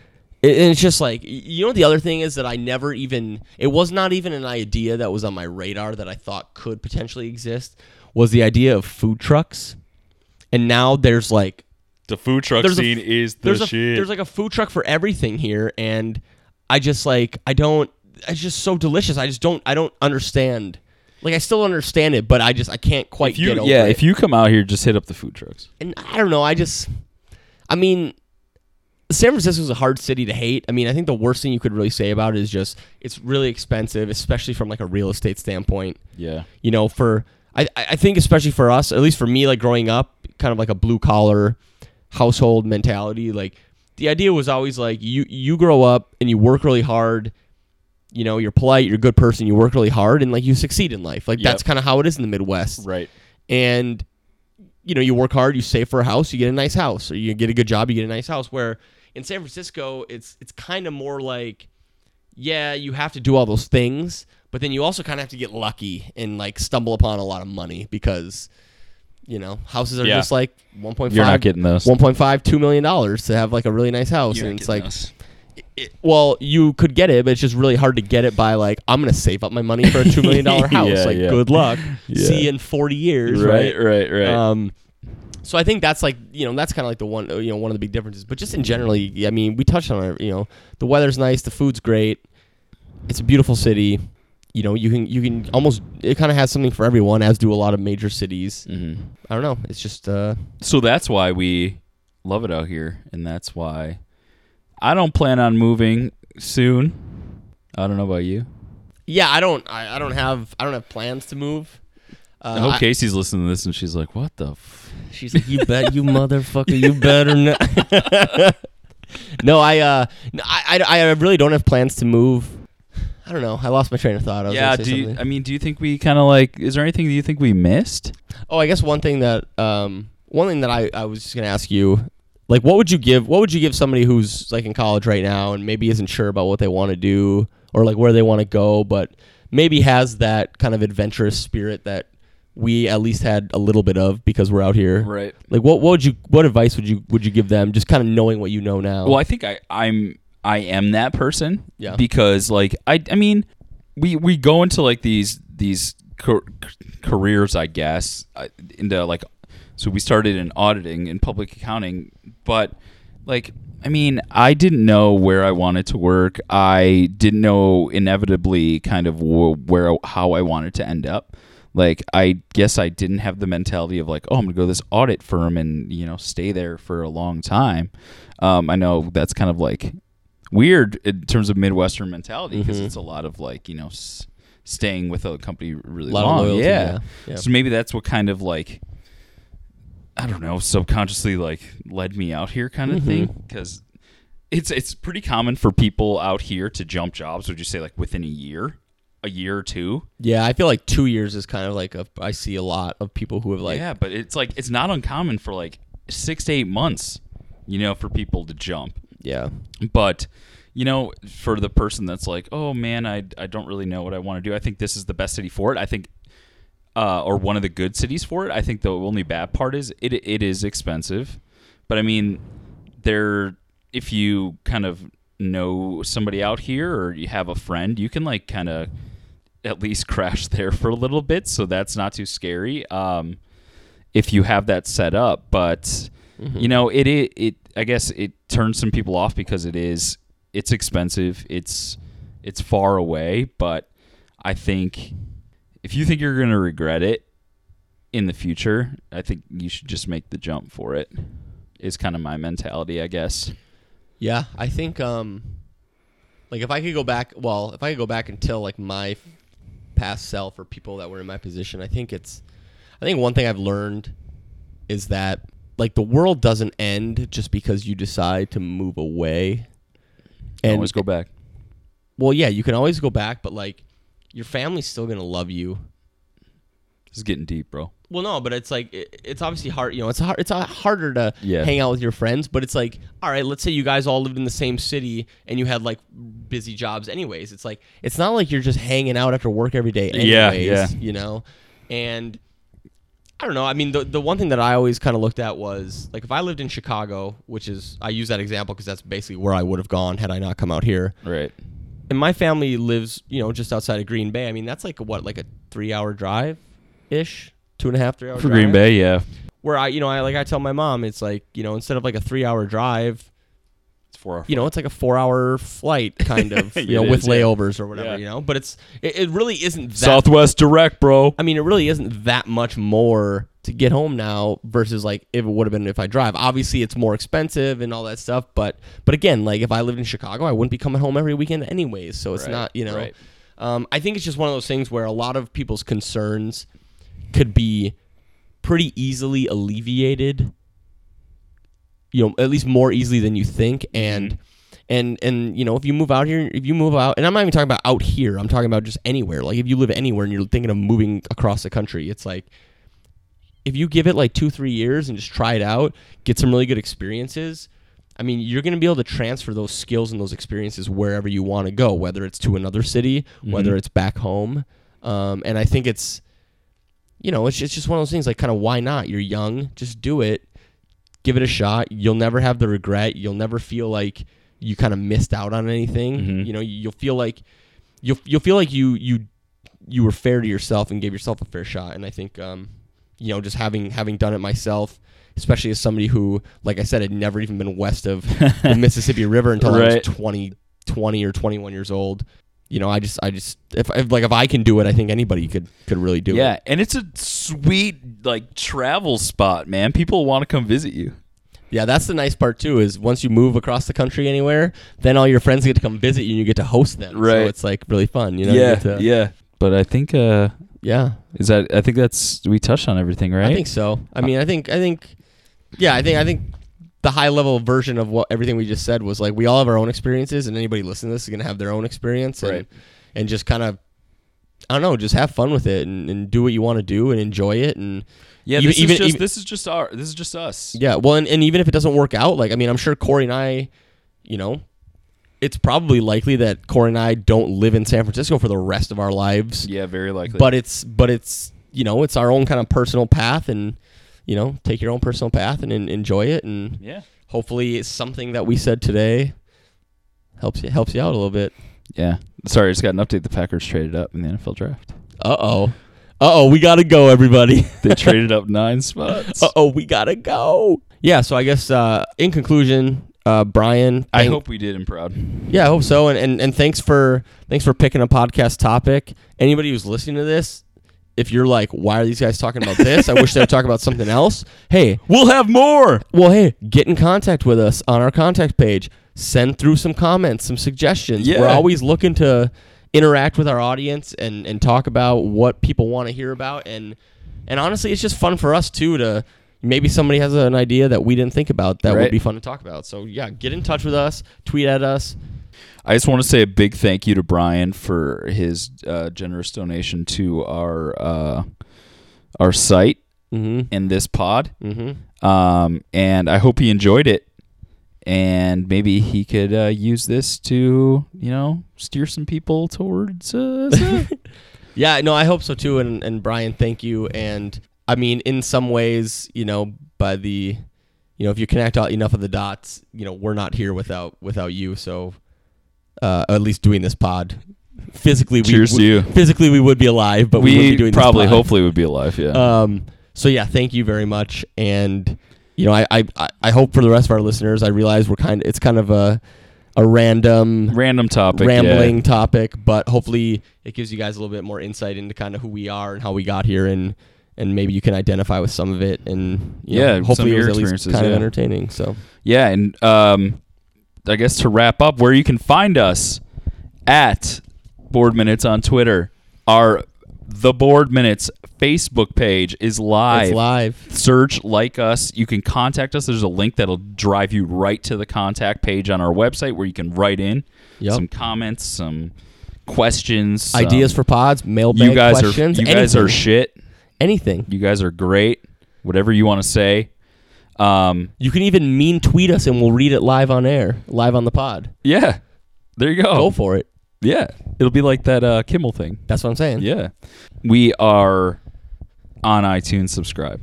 and it's just like, you know, the other thing is that I never even. It was not even an idea that was on my radar that I thought could potentially exist. Was the idea of food trucks, and now there's like The food truck There's a- scene is the there's a shit. there's like a food truck for everything here, and I just like I don't. It's just so delicious. I just don't. I don't understand. Like I still understand it, but I just I can't quite you, get over yeah, it. if you come out here, just hit up the food trucks. and I don't know. I just, I mean, San Francisco is a hard city to hate. I mean, I think the worst thing you could really say about it is just it's really expensive, especially from like a real estate standpoint. Yeah, You know, for I I think especially for us, at least for me, like growing up, kind of like a blue collar household mentality. Like the idea was always like you you grow up and you work really hard. You know, you're polite, you're a good person, you work really hard, and like you succeed in life. Like Yep. that's kind of how it is in the Midwest right. and you know you work hard you save for a house you get a nice house or you get a good job you get a nice house where in san francisco it's it's kind of more like yeah you have to do all those things but then you also kind of have to get lucky and like stumble upon a lot of money because you know houses are Yeah. just like 1.5 You're not getting those. 1.5 2 million dollars to have like a really nice house You and ain't it's getting like those. It, well, you could get it, but it's just really hard to get it by like I'm gonna save up my money for a two million <laughs> dollar house. Yeah, like, yeah. good luck. <laughs> Yeah. See you in forty years, right? right, right, right. Um, so I think that's like you know that's kind of like the one you know one of the big differences. But just in generally, I mean, we touched on it. You know, the weather's nice, the food's great, it's a beautiful city. You know, you can you can almost it kind of has something for everyone, as do a lot of major cities. hmm I don't know. It's just uh, So that's why we love it out here, and that's why I don't plan on moving soon. I don't know about you. yeah. I don't I, I don't have I don't have plans to move. Uh, I hope I- Casey's listening to this and she's like, "What the?" F-? She's like, "You bet, you motherfucker, you better not." <laughs> no, I, uh, I, I, I really don't have plans to move. I don't know. I lost my train of thought. I was Yeah. Do you. I mean, do you think we kind of like? Is there anything that you think we missed? oh, I guess one thing that, um, one thing that I, I was just gonna ask you, like, what would you give? What would you give somebody who's like in college right now and maybe isn't sure about what they want to do or like where they want to go, but maybe has that kind of adventurous spirit that we at least had a little bit of because we're out here. Right. Like, what, what would you, what advice would you, would you give them? Just kind of knowing what you know now. Well, I think I, I'm I am that person. Yeah. Because like I I mean, we we go into like these these careers, I guess, uh, into like so we started in auditing and public accounting, but like I mean, I didn't know where I wanted to work. I didn't know inevitably kind of where how I wanted to end up. Like I guess I didn't have the mentality of like, oh, I'm gonna go to this audit firm and you know stay there for a long time. Um, I know that's kind of like weird in terms of Midwestern mentality because Mhm. it's a lot of like you know s- staying with a company really A lot of long. loyalty, yeah. yeah, yeah. So maybe that's what kind of like I don't know subconsciously like led me out here kind of Mhm. thing because it's it's pretty common for people out here to jump jobs. Would you say like within a year, a year or two? Yeah, I feel like two years is kind of like a. I see a lot of people who have like. yeah, but it's like it's not uncommon for like six to eight months, you know, for people to jump. Yeah. But you know, for the person that's like, oh man, I I don't really know what I want to do. I think this is the best city for it. I think. Uh, or one of the good cities for it. I think the only bad part is it it is expensive, but I mean, there if you kind of know somebody out here or you have a friend, you can like kind of at least <laughs> crash there for a little bit, so that's not too scary. Um, if you have that set up, but you know, it, it it I guess it turns some people off because it is it's expensive. It's it's far away, but I think if you think you're going to regret it in the future, I think you should just make the jump for it. Is kind of my mentality, I guess. Yeah, I think um like if I could go back, well, if I could go back and tell like my past self or people that were in my position, I think it's I think one thing I've learned is that like the world doesn't end just because you decide to move away. And always go back. well, yeah, you can always go back, but like your family's still to love you. This is getting deep, bro. Well, no, but it's like it, it's obviously hard. You know, it's hard. It's harder to Yeah. hang out with your friends. But it's like, all right, let's say you guys all lived in the same city and you had like busy jobs. Anyways, it's like it's not like you're just hanging out after work every day. Anyways, Yeah, yeah. You know, and I don't know. I mean, the the one thing that I always kind of looked at was like if I lived in Chicago, which is I use that example because that's basically where I would have gone had I not come out here. Right. And my family lives, you know, just outside of Green Bay. I mean, that's like a, what, like a three hour drive ish, two and a half, three hour For drive Green Bay, yeah. where I, you know, I like I tell my mom, it's like, you know, instead of like a three hour drive, It's four. you know, it's like a four hour flight kind <laughs> of, you know, with is, yeah. layovers or whatever, Yeah. you know. But it's it, it really isn't that Southwest Direct, bro. I mean, it really isn't that much more to get home now versus like if it would have been if I drive. Obviously, it's more expensive and all that stuff, but but again, like if I lived in Chicago, I wouldn't be coming home every weekend anyways. So it's Right, not, you know. right. Um, I think it's just one of those things where a lot of people's concerns could be pretty easily alleviated. You know, at least more easily than you think, and and and you know, if you move out here, if you move out, and I'm not even talking about out here, I'm talking about just anywhere. Like if you live anywhere and you're thinking of moving across the country, it's like if you give it like two, three years and just try it out, get some really good experiences. I mean, you're going to be able to transfer those skills and those experiences wherever you want to go, whether it's to another city, whether it's back home. Um, and I think it's, you know, it's just, it's just one of those things like kind of why not? You're young, just do it, give it a shot. You'll never have the regret. You'll never feel like you kind of missed out on anything. Mhm. You know, you'll feel like you'll you'll feel like you you you were fair to yourself and gave yourself a fair shot. And I think, um, you know, just having having done it myself, especially as somebody who, like I said, had never even been west of <laughs> the Mississippi River until I was Right. 20, 20 or 21 years old. You know, I just, I just, if, if like if I can do it, I think anybody could could really do yeah, it. Yeah, and it's a sweet like travel spot, man. People want to come visit you. Yeah, that's the nice part too. Is once you move across the country anywhere, then all your friends get to come visit you, and you get to host them. Right. So it's like really fun. You know. Yeah, get to- yeah. But I think uh yeah. is that I think that's we touched on everything, right? I think so. I uh, mean, I think, I think, yeah, I think, I think the high level version of what everything we just said was like we all have our own experiences, and anybody listening to this is gonna have their own experience, and Right. and just kind of, I don't know, just have fun with it and, and do what you want to do and enjoy it, and yeah, even- this even- is just even- this is just our this is just us. yeah, well, and, and even if it doesn't work out, like I mean, I'm sure Cory and I, you know. It's probably likely that Cory and I don't live in San Francisco for the rest of our lives. Yeah, very likely. but it's but it's you know it's our own kind of personal path and you know take your own personal path and, en- enjoy it and yeah. hopefully it's something that we said today helps you helps you out a little bit Yeah. Sorry, I just got an update. The Packers traded up in the NFL draft. uh-oh uh-oh we gotta go everybody <laughs> They traded up nine spots. uh-oh we gotta go yeah so i guess uh in conclusion uh brian I hope we did him proud. yeah i hope so and, and and thanks for thanks for picking a podcast topic anybody who's listening to this if you're like why are these guys talking about <laughs> this i wish they would talk about something else hey We'll have more. Well, hey, get in contact with us on our contact page. Send through some comments, some suggestions. Yeah. We're always looking to interact with our audience and, and talk about what people want to hear about. And and honestly, it's just fun for us too to maybe somebody has an idea that we didn't think about that would be fun to talk about. So yeah, get in touch with us, tweet at us. I just want to say a big thank you to Brian for his uh, generous donation to our uh, our site Mm-hmm. and this pod. Mm-hmm. Um, and I hope he enjoyed it. And maybe he could uh, use this to, you know, steer some people towards. Uh, <laughs> Yeah, no, I hope so too. And and Brian, thank you. And I mean, in some ways, you know, by the, you know, if you connect all, enough of the dots, you know, we're not here without without you. So, uh, at least doing this pod, physically, we Cheers to you. Physically, we would be alive, but we, we be doing this probably, hopefully, would be alive. Yeah. Um, so yeah, thank you very much, and you know, I, I, I- hope for the rest of our listeners, I realize we're kind, of it's kind of a, a random, Random topic. yeah. rambling topic, but hopefully it gives you guys a little bit more insight into kind of who we are and how we got here, and and maybe you can identify with some of it, and you know, Yeah, some hopefully of it was at least experiences, kind of entertaining. So Yeah, and um, I guess to wrap up, where you can find us at Board Minutes on Twitter. Our The Board Minutes Facebook page is live. it's live. Search like us. You can contact us. There's a link that'll drive you right to the contact page on our website where you can write in Yep. some comments, some questions, Ideas for pods, mailbag you guys questions, are you guys are shit. Anything. You guys are great. Whatever you want to say. Um, You can even mean tweet us, and we'll read it live on air, live on the pod. yeah, there you go. Go for it. Yeah, it'll be like that uh, Kimmel thing. That's what I'm saying. Yeah, we are on iTunes. Subscribe.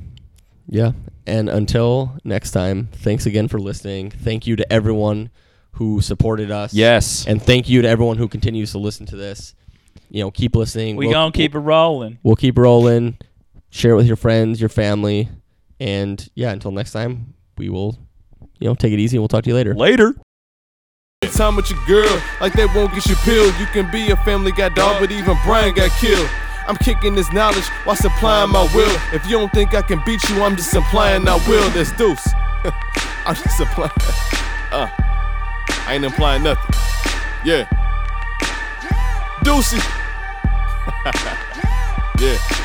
Yeah. And until next time, thanks again for listening. Thank you to everyone who supported us. Yes, And thank you to everyone who continues to listen to this. You know, keep listening. we We'll- gonna keep it rolling. We'll keep rolling. Share it with your friends, your family. And yeah, until next time, we will, you know, take it easy and we'll talk to you later. Later. Time with your girl, like they won't get you peeled. You can be a family guy dog, but even Brian got killed. I'm kicking this knowledge while supplying my will. If you don't think I can beat you, I'm just implying I will. That's deuce. <laughs> I'm just implying. <laughs> Uh, I ain't implying nothing. Yeah. Deucey. <laughs> yeah.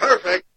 Perfect.